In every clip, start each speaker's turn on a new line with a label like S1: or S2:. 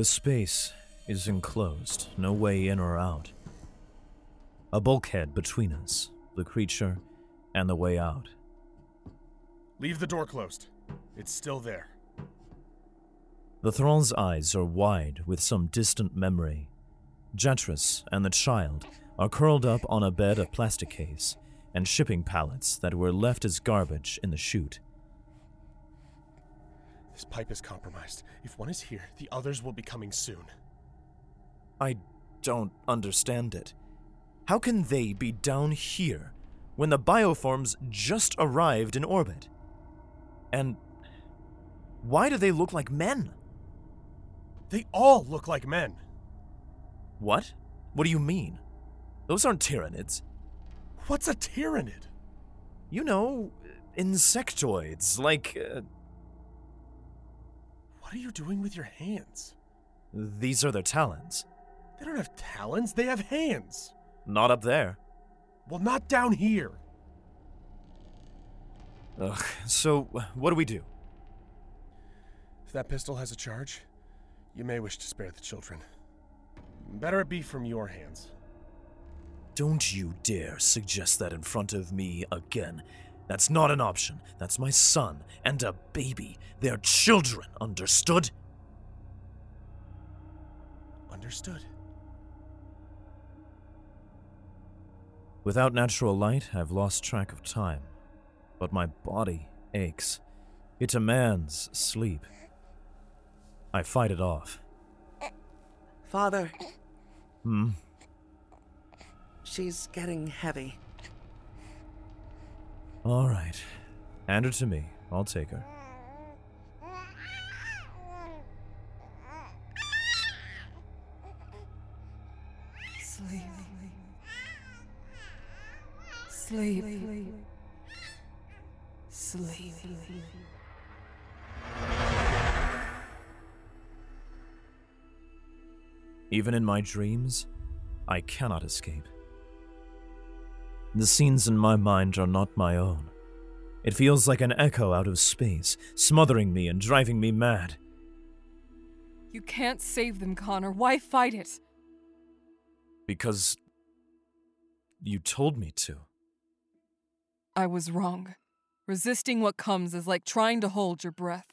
S1: The space is enclosed, no way in or out. A bulkhead between us, the creature, and the way out.
S2: Leave the door closed. It's still there.
S1: The thrall's eyes are wide with some distant memory. Jatrus and the child are curled up on a bed of plastic case and shipping pallets that were left as garbage in the chute.
S2: This pipe is compromised. If one is here, the others will be coming soon.
S1: I don't understand it. How can they be down here when the bioforms just arrived in orbit? And why do they look like men?
S2: They all look like men.
S1: What? What do you mean? Those aren't Tyranids.
S2: What's a Tyranid?
S1: You know, insectoids, like. Uh,
S2: What are you doing with your hands?
S1: these are their talons.
S2: They don't have talons, they have hands.
S1: Not up there.
S2: Well, not down here.
S1: Ugh, so, what do we do?
S2: If that pistol has a charge, you may wish to spare the children. Better it be from your hands.
S1: Don't you dare suggest that in front of me again. That's not an option. That's my son and a baby. They're children, understood?
S2: Understood.
S1: Without natural light, I've lost track of time. But my body aches. It demands sleep. I fight it off.
S3: Father,
S1: Hmm?
S3: she's getting heavy.
S1: All right. Hand her to me. I'll take her.
S4: Sleep. Sleep. Sleep.
S1: Even in my dreams, I cannot escape. The scenes in my mind are not my own. It feels like an echo out of space, smothering me and driving me mad.
S4: You can't save them, Connor. Why fight it?
S1: Because you told me to.
S4: I was wrong. Resisting what comes is like trying to hold your breath.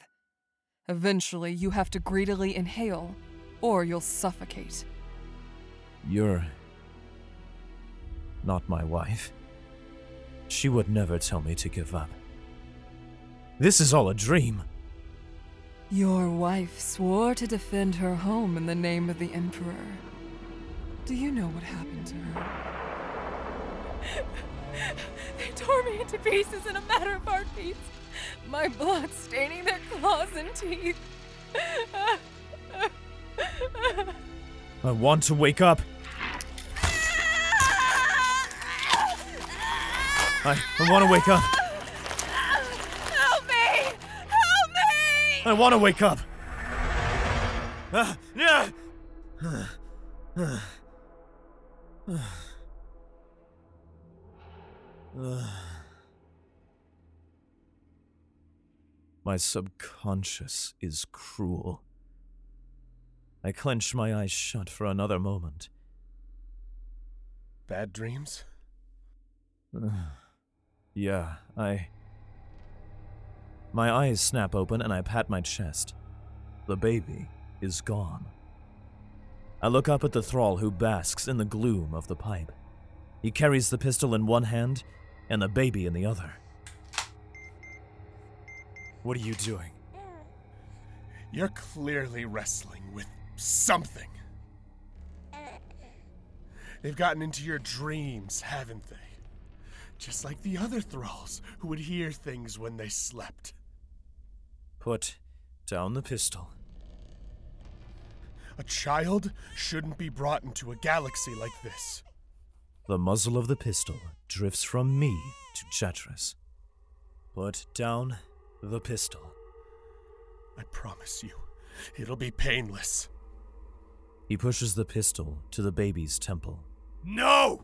S4: Eventually, you have to greedily inhale, or you'll suffocate.
S1: You're not my wife. She would never tell me to give up. This is all a dream.
S4: Your wife swore to defend her home in the name of the Emperor. Do you know what happened to her? they tore me into pieces in a matter of heartbeats. My blood staining their claws and teeth.
S1: I want to wake up. I, I want to wake up.
S4: Help me! Help me!
S1: I want to wake up. Ah, yeah. My subconscious is cruel. I clench my eyes shut for another moment.
S2: Bad dreams?
S1: Yeah, I. My eyes snap open and I pat my chest. The baby is gone. I look up at the thrall who basks in the gloom of the pipe. He carries the pistol in one hand and the baby in the other. What are you doing?
S2: You're clearly wrestling with something. They've gotten into your dreams, haven't they? Just like the other thralls who would hear things when they slept.
S1: Put down the pistol.
S2: A child shouldn't be brought into a galaxy like this.
S1: The muzzle of the pistol drifts from me to Jatrus. Put down the pistol.
S2: I promise you, it'll be painless.
S1: He pushes the pistol to the baby's temple.
S2: No!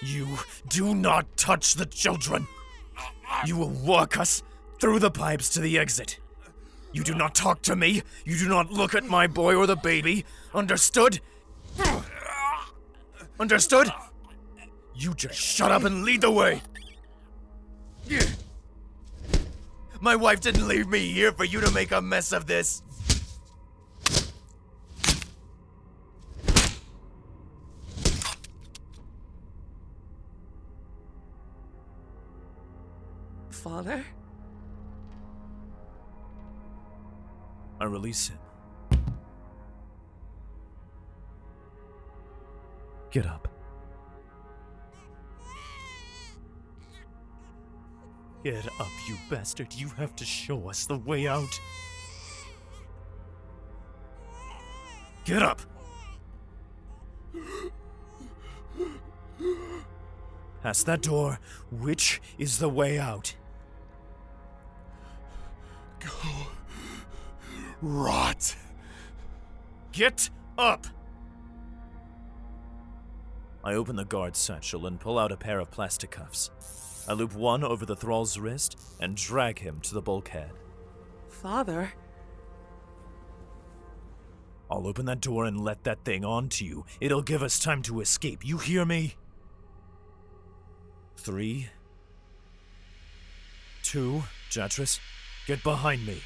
S1: You do not touch the children. You will walk us through the pipes to the exit. You do not talk to me. You do not look at my boy or the baby. Understood? Understood? You just shut up and lead the way. My wife didn't leave me here for you to make a mess of this.
S3: Father?
S1: I release him. Get up. Get up, you bastard. You have to show us the way out. Get up! Past that door, which is the way out? Go.
S2: Rot.
S1: Get up! I open the guard satchel and pull out a pair of plastic cuffs. I loop one over the thrall's wrist and drag him to the bulkhead.
S3: Father?
S1: I'll open that door and let that thing onto you. It'll give us time to escape. You hear me? Three. Two. Jatrus, get behind me.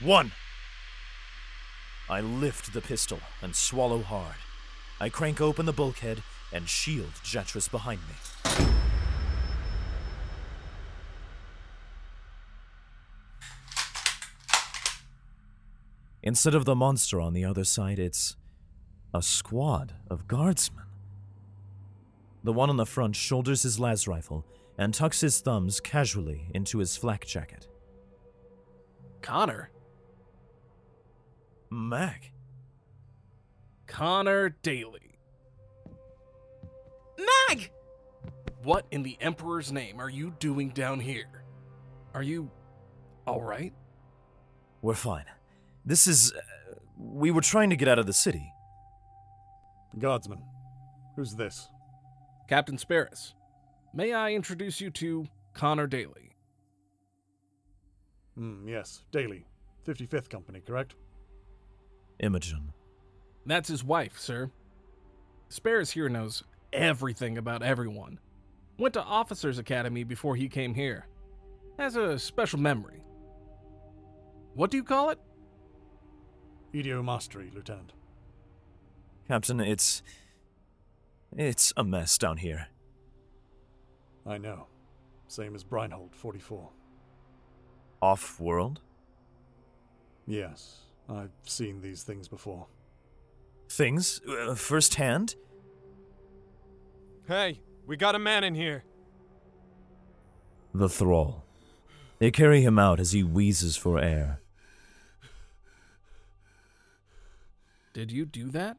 S1: One. I lift the pistol and swallow hard. I crank open the bulkhead and shield Jatrus behind me. Instead of the monster on the other side, it's a squad of guardsmen. The one on the front shoulders his las rifle and tucks his thumbs casually into his flak jacket.
S5: Connor?
S1: Mac,
S5: Connor Daly.
S3: Mag!
S5: What in the Emperor's name are you doing down here? Are you alright?
S1: we're fine. This is. Uh, we were trying to get out of the city.
S6: Guardsman, who's this?
S5: Captain Sparris, may I introduce you to Connor Daly?
S6: Hmm, yes, Daly. 55th Company, correct?
S1: Imogen.
S5: That's his wife, sir. Sparris here knows everything about everyone. Went to Officers Academy before he came here. Has a special memory. What do you call it?
S6: EDO Mastery, Lieutenant.
S1: Captain, it's. It's a mess down here.
S6: I know. Same as Breinhold, 44.
S1: Off world?
S6: Yes, I've seen these things before.
S1: Things? Uh, firsthand?
S7: Hey, we got a man in here.
S1: The thrall. They carry him out as he wheezes for air.
S5: Did you do that?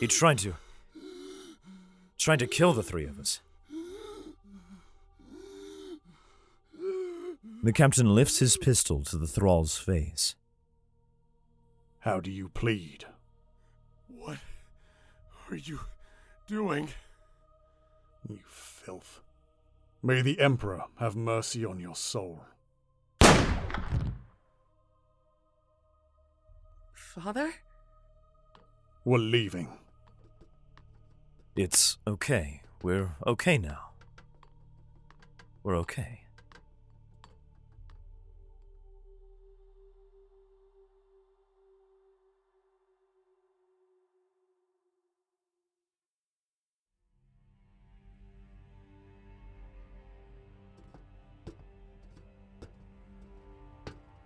S1: He tried to. Tried to kill the three of us. The captain lifts his pistol to the thrall's face.
S6: How do you plead?
S2: What are you doing?
S6: You filth. May the Emperor have mercy on your soul.
S3: Father?
S6: We're leaving.
S1: It's okay. We're okay now. We're okay.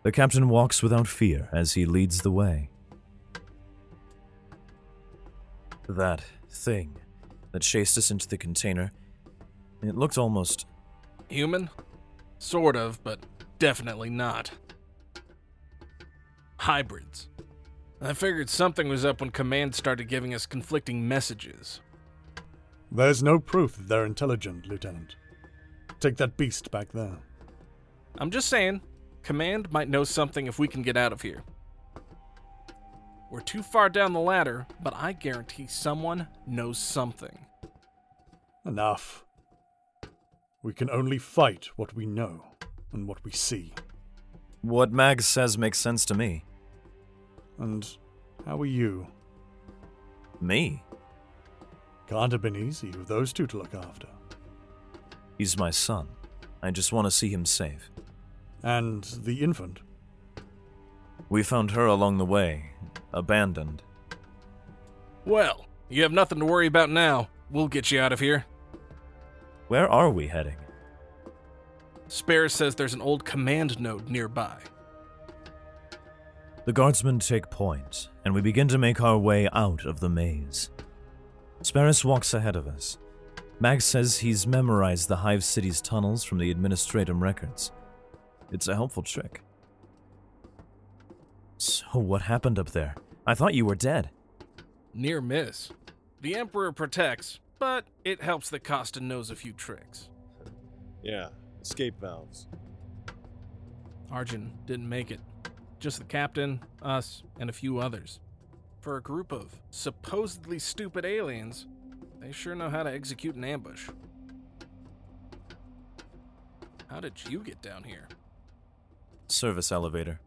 S1: The captain walks without fear as he leads the way. That thing that chased us into the container, it looked almost.
S5: Human? Sort of, but definitely not. Hybrids. I figured something was up when Command started giving us conflicting messages.
S6: There's no proof that they're intelligent, Lieutenant. Take that beast back there.
S5: I'm just saying, Command might know something if we can get out of here. We're too far down the ladder, but I guarantee someone knows something.
S6: Enough. We can only fight what we know and what we see.
S1: What Mag says makes sense to me.
S6: And how are you?
S1: Me?
S6: Can't have been easy with those two to look after.
S1: He's my son. I just want to see him safe.
S6: And the infant?
S1: We found her along the way, abandoned.
S5: Well, you have nothing to worry about now. We'll get you out of here.
S1: Where are we heading?
S5: Spares says there's an old command node nearby.
S1: The guardsmen take point, and we begin to make our way out of the maze. Sparris walks ahead of us. Mag says he's memorized the Hive City's tunnels from the administratum records. It's a helpful trick. So, what happened up there? I thought you were dead.
S5: Near miss. The Emperor protects, but it helps that Costa knows a few tricks.
S8: Yeah, escape valves.
S5: Arjun didn't make it. Just the captain, us, and a few others. For a group of supposedly stupid aliens, they sure know how to execute an ambush. How did you get down here?
S1: Service elevator.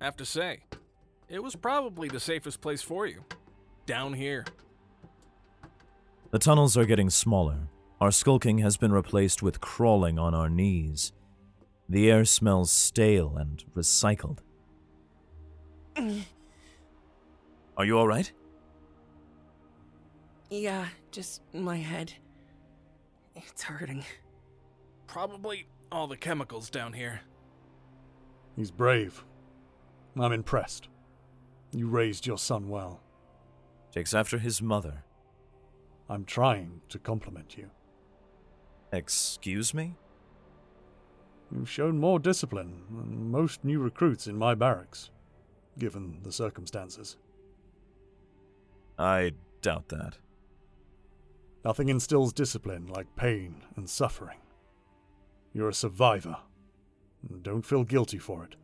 S5: Have to say, it was probably the safest place for you. Down here.
S1: The tunnels are getting smaller. Our skulking has been replaced with crawling on our knees. The air smells stale and recycled. Are you alright?
S3: Yeah, just my head. It's hurting.
S5: Probably all the chemicals down here.
S6: He's brave. I'm impressed. You raised your son well.
S1: Takes after his mother.
S6: I'm trying to compliment you.
S1: Excuse me?
S6: You've shown more discipline than most new recruits in my barracks, given the circumstances.
S1: I doubt that.
S6: Nothing instills discipline like pain and suffering. You're a survivor. Don't feel guilty for it.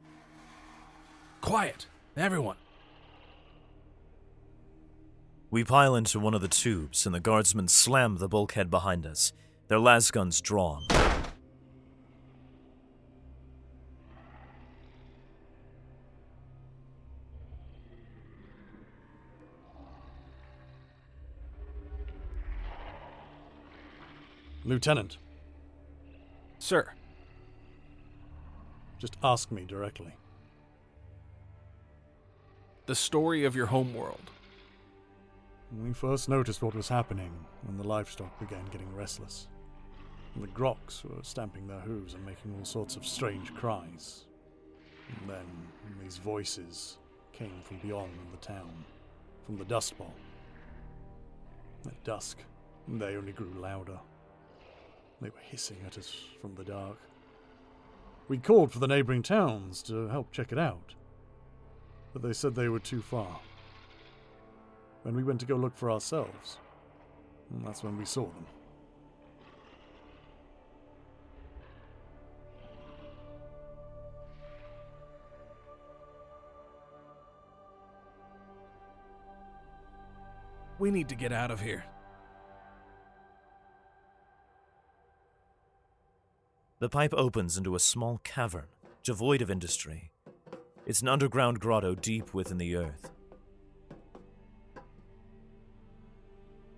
S5: Quiet, everyone.
S1: We pile into one of the tubes, and the guardsmen slam the bulkhead behind us, their las guns drawn.
S6: Lieutenant,
S5: Sir,
S6: just ask me directly.
S5: The story of your homeworld.
S6: We first noticed what was happening when the livestock began getting restless. The grox were stamping their hooves and making all sorts of strange cries. And then these voices came from beyond the town, from the Dust Bowl. At dusk, they only grew louder. They were hissing at us from the dark. We called for the neighboring towns to help check it out, but they said they were too far. When we went to go look for ourselves, and that's when we saw them.
S5: We need to get out of here.
S1: The pipe opens into a small cavern, devoid of industry. It's an underground grotto deep within the earth.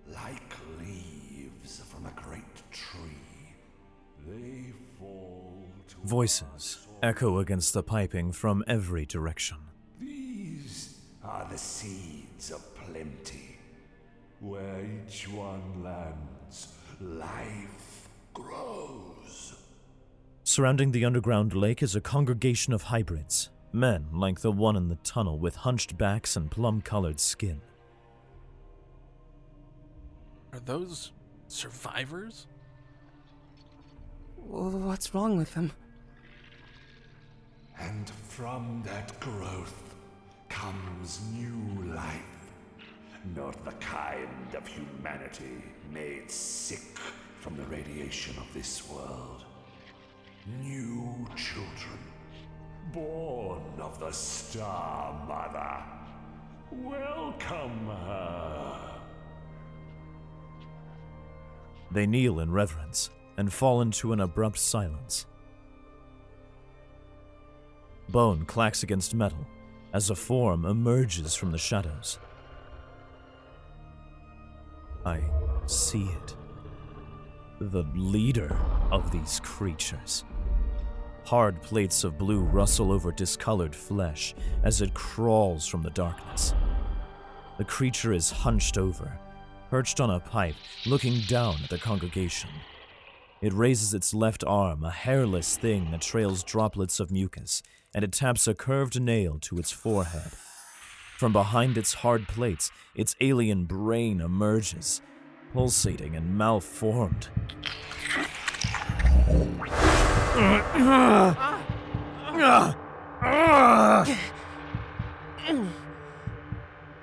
S9: Like leaves from a great tree, they fall to
S1: Voices echo against the piping from every direction.
S9: These are the seeds of plenty. Where each one lands, life grows.
S1: Surrounding the underground lake is a congregation of hybrids, men like the one in the tunnel with hunched backs and plum colored skin.
S5: Are those survivors?
S3: What's wrong with them?
S9: And from that growth comes new life. Not the kind of humanity made sick from the radiation of this world. New children, born of the Star Mother. Welcome her.
S1: They kneel in reverence and fall into an abrupt silence. Bone clacks against metal as a form emerges from the shadows. I see it. The leader of these creatures. Hard plates of blue rustle over discolored flesh as it crawls from the darkness. The creature is hunched over, perched on a pipe, looking down at the congregation. It raises its left arm, a hairless thing that trails droplets of mucus, and it taps a curved nail to its forehead. From behind its hard plates, its alien brain emerges, pulsating and malformed.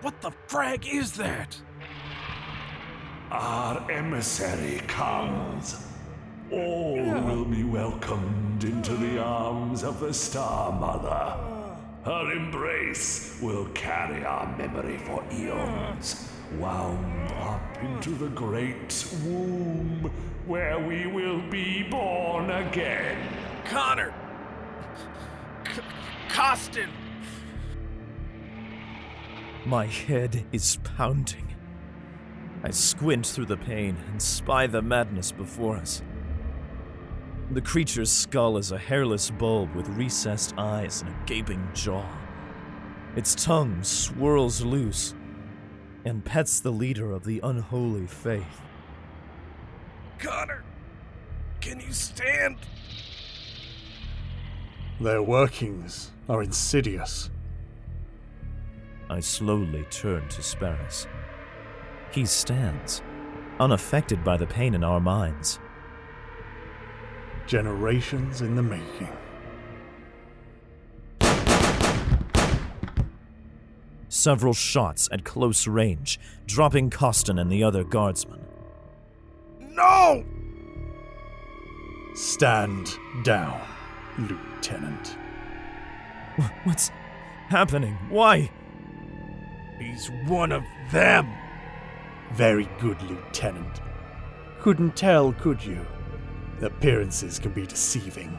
S5: What the frag is that?
S9: Our emissary comes. All will be welcomed into the arms of the Star Mother. Her embrace will carry our memory for eons, wound up into the great womb where we will be born again.
S5: Connor! C- Costin!
S1: My head is pounding. I squint through the pain and spy the madness before us. The creature's skull is a hairless bulb with recessed eyes and a gaping jaw. Its tongue swirls loose and pets the leader of the unholy faith.
S5: Connor! Can you stand?
S6: Their workings are insidious.
S1: I slowly turn to Sparus. He stands, unaffected by the pain in our minds.
S6: Generations in the making.
S1: Several shots at close range, dropping Costin and the other guardsmen.
S5: No!
S6: Stand down, Lieutenant.
S1: What's happening? Why?
S5: He's one of them!
S6: Very good, Lieutenant. Couldn't tell, could you? Appearances can be deceiving.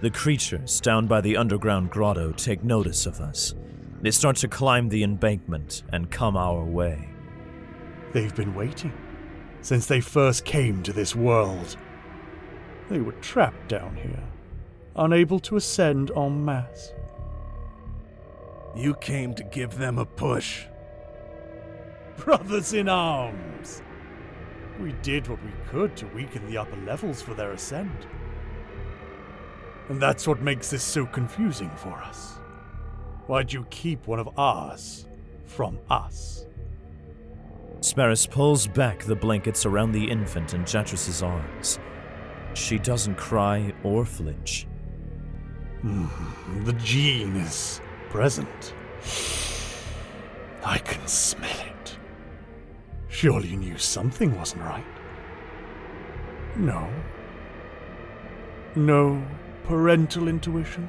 S1: The creatures down by the underground grotto take notice of us. They start to climb the embankment and come our way.
S6: They've been waiting since they first came to this world. They were trapped down here, unable to ascend en masse.
S5: You came to give them a push.
S6: Brothers in arms! We did what we could to weaken the upper levels for their ascent. And that's what makes this so confusing for us. Why'd you keep one of ours from us?
S1: Sparus pulls back the blankets around the infant in Jatrus's arms. She doesn't cry or flinch.
S6: Hmm, the gene is present. I can smell it. Surely you knew something wasn't right. No. No parental intuition?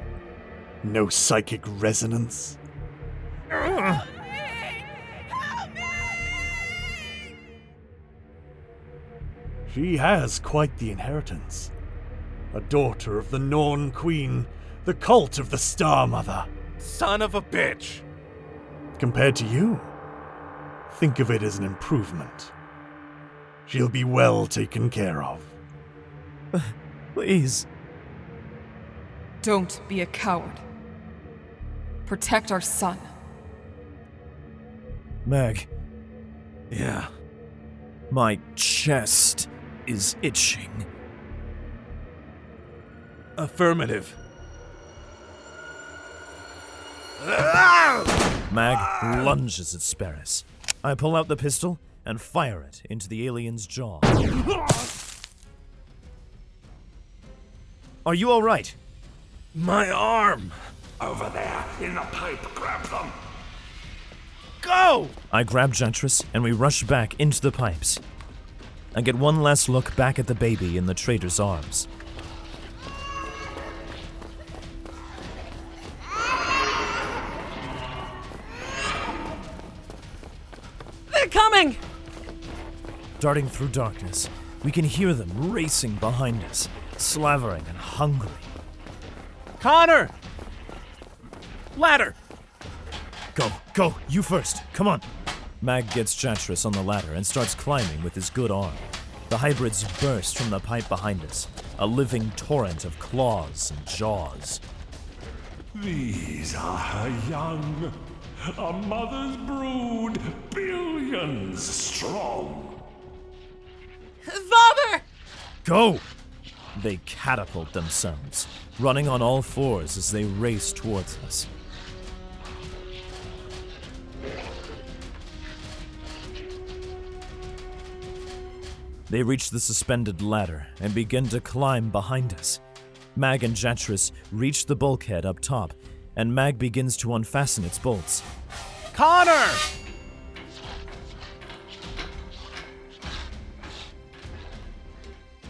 S6: No psychic resonance? She has quite the inheritance. A daughter of the Norn Queen, the cult of the Star Mother.
S5: Son of a bitch!
S6: Compared to you, think of it as an improvement. She'll be well taken care of.
S1: Please.
S4: Don't be a coward. Protect our son.
S1: Meg,
S5: Yeah.
S1: my chest is itching.
S5: Affirmative.
S1: Mag lunges at Sparus. I pull out the pistol and fire it into the alien's jaw. Are you alright?
S5: My arm!
S9: Over there, in the pipe, grab them.
S5: Go!
S1: I grab Jatrus and we rush back into the pipes. I get one last look back at the baby in the trader's arms.
S3: They're coming!
S1: darting through darkness. We can hear them racing behind us, slavering and hungry.
S5: Connor! Ladder!
S1: Go, go, you first, come on. Mag gets Jatrus on the ladder and starts climbing with his good arm. The hybrids burst from the pipe behind us, a living torrent of claws and jaws.
S9: These are her young. A mother's brood, billions strong.
S4: Father!
S1: Go! They catapult themselves, running on all fours as they race towards us. They reach the suspended ladder and begin to climb behind us. Mag and Jatrus reach the bulkhead up top, and Mag begins to unfasten its bolts.
S5: Connor!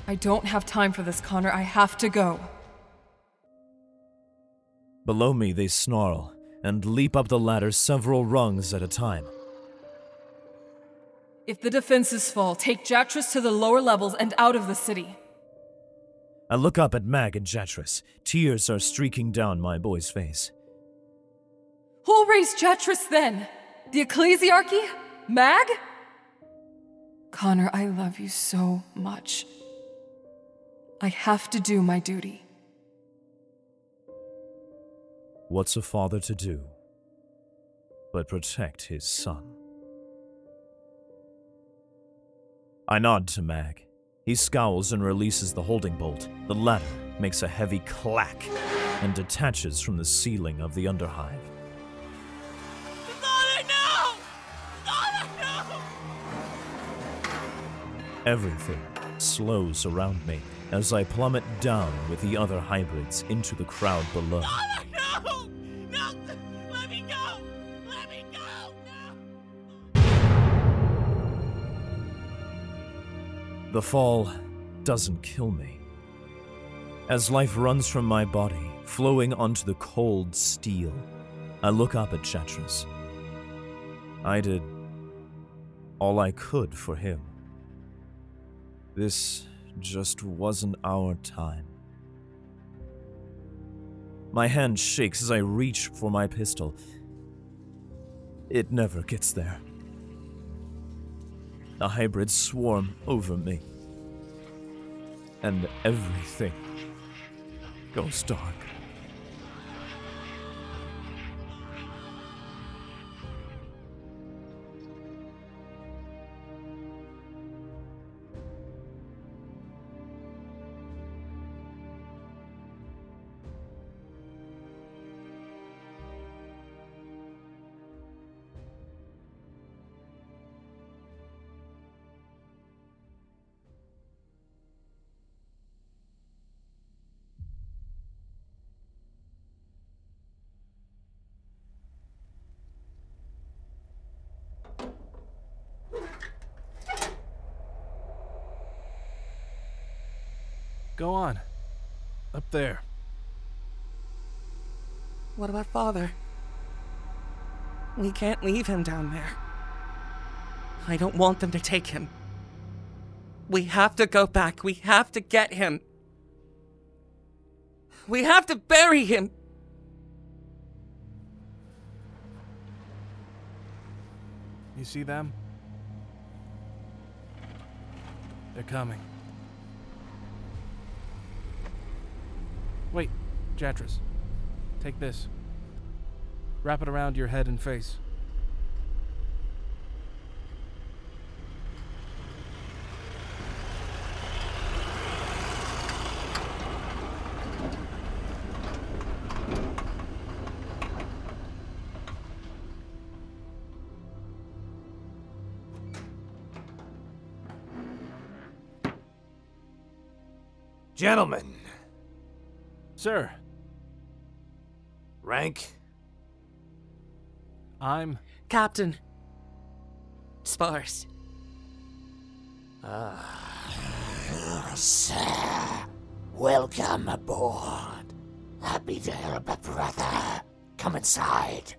S4: I don't have time for this, Connor. I have to go.
S1: Below me, they snarl and leap up the ladder several rungs at a time.
S4: If the defenses fall, take Jatrus to the lower levels and out of the city.
S1: I look up at Mag and Jatrus. Tears are streaking down my boy's face.
S4: Who'll raise Jatrus then? The Ecclesiarchy? Mag? Connor, I love you so much. I have to do my duty.
S1: What's a father to do but protect his son? I nod to Mag. He scowls and releases the holding bolt. The ladder makes a heavy clack and detaches from the ceiling of the underhive.
S3: Father, no! Father, no!
S1: Everything slows around me as I plummet down with the other hybrids into the crowd below.
S3: Father, no! No! Let me go! Let me go!
S1: The fall doesn't kill me. As life runs from my body, flowing onto the cold steel, I look up at Jatrus. I did all I could for him. This just wasn't our time. My hand shakes as I reach for my pistol. It never gets there. The hybrids swarm over me. And everything goes dark.
S5: Go on. Up there.
S3: What about Father? We can't leave him down there. I don't want them to take him. We have to go back. We have to get him. We have to bury him.
S5: You see them? They're coming. Wait, Jatrus. Take this. Wrap it around your head and face.
S10: Gentlemen,
S5: Sir,
S10: rank?
S5: I'm.
S3: Captain. Spars. Ah.
S10: Sir, welcome aboard. Happy to help a brother. Come inside.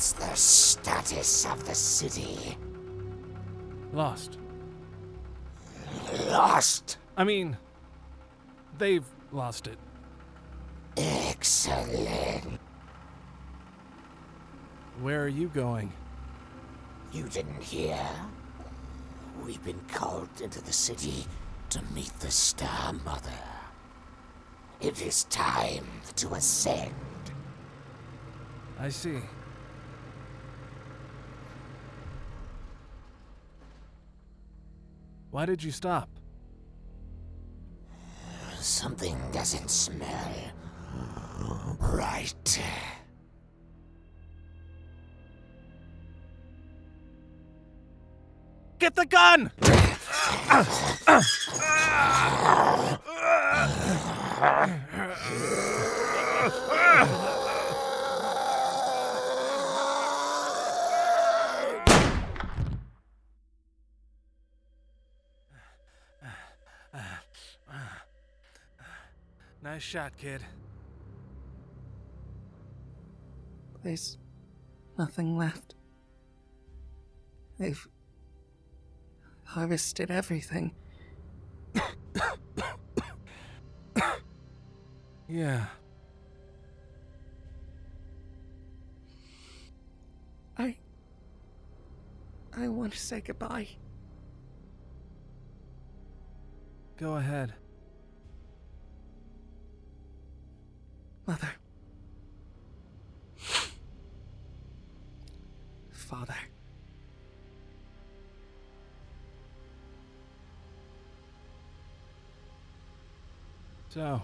S10: Status of the city?
S5: Lost.
S10: Lost.
S5: I mean, they've lost it.
S10: Excellent.
S5: Where are you going?
S10: You didn't hear? We've been called into the city to meet the Star Mother. It is time to ascend.
S5: I see. Why did you stop?
S10: Something doesn't smell right.
S5: Get the gun! shot, kid.
S3: There's nothing left. They've harvested everything.
S5: Yeah.
S3: I. I want to say goodbye.
S5: Go ahead.
S3: Mother. Father.
S5: So,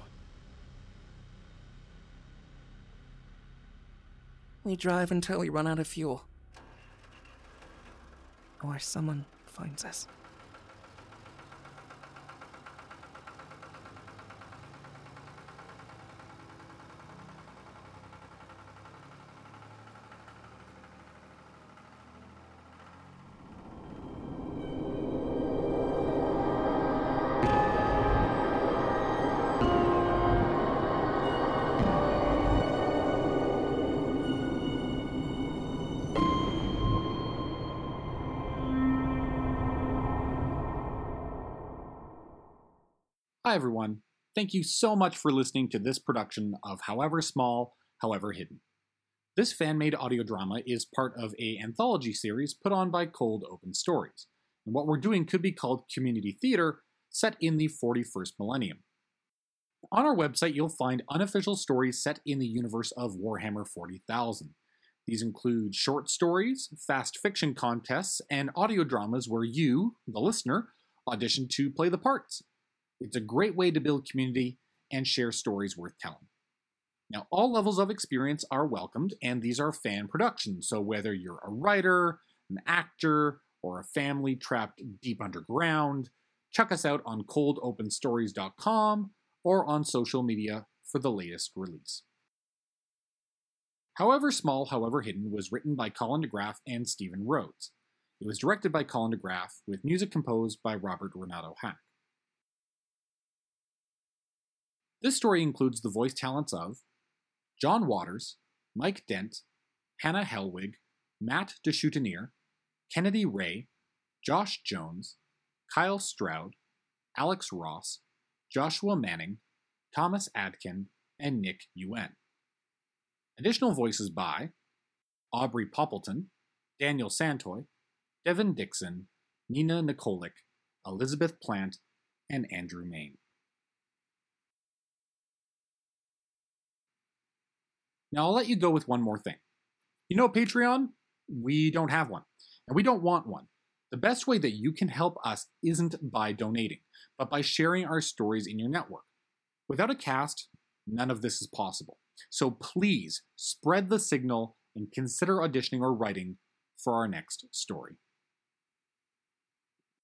S3: We drive until we run out of fuel. Or someone finds us.
S11: Hi, everyone. Thank you so much for listening to this production of However Small, However Hidden. This fan made audio drama is part of a anthology series put on by Cold Open Stories. And what we're doing could be called community theater set in the 41st millennium. On our website, you'll find unofficial stories set in the universe of Warhammer 40,000. These include short stories, fast fiction contests, and audio dramas where you, the listener, audition to play the parts. It's a great way to build community and share stories worth telling. Now, all levels of experience are welcomed, and these are fan productions. So, whether you're a writer, an actor, or a family trapped deep underground, check us out on coldopenstories.com or on social media for the latest release. However Small, However Hidden was written by Colin DeGraff and Stephen Rhodes. It was directed by Colin DeGraff with music composed by Robert Renato Hack. This story includes the voice talents of John Waters, Mike Dent, Hannah Helwig, Matt DeChutenier, Kennedy Ray, Josh Jones, Kyle Stroud, Alex Ross, Joshua Manning, Thomas Adkin, and Nick Yuen. Additional voices by Aubrey Poppleton, Daniel Santoy, Devin Dixon, Nina Nikolic, Elizabeth Plant, and Andrew Main. Now, I'll let you go with one more thing. You know, Patreon, we don't have one, and we don't want one. The best way that you can help us isn't by donating, but by sharing our stories in your network. Without a cast, none of this is possible. So please spread the signal and consider auditioning or writing for our next story.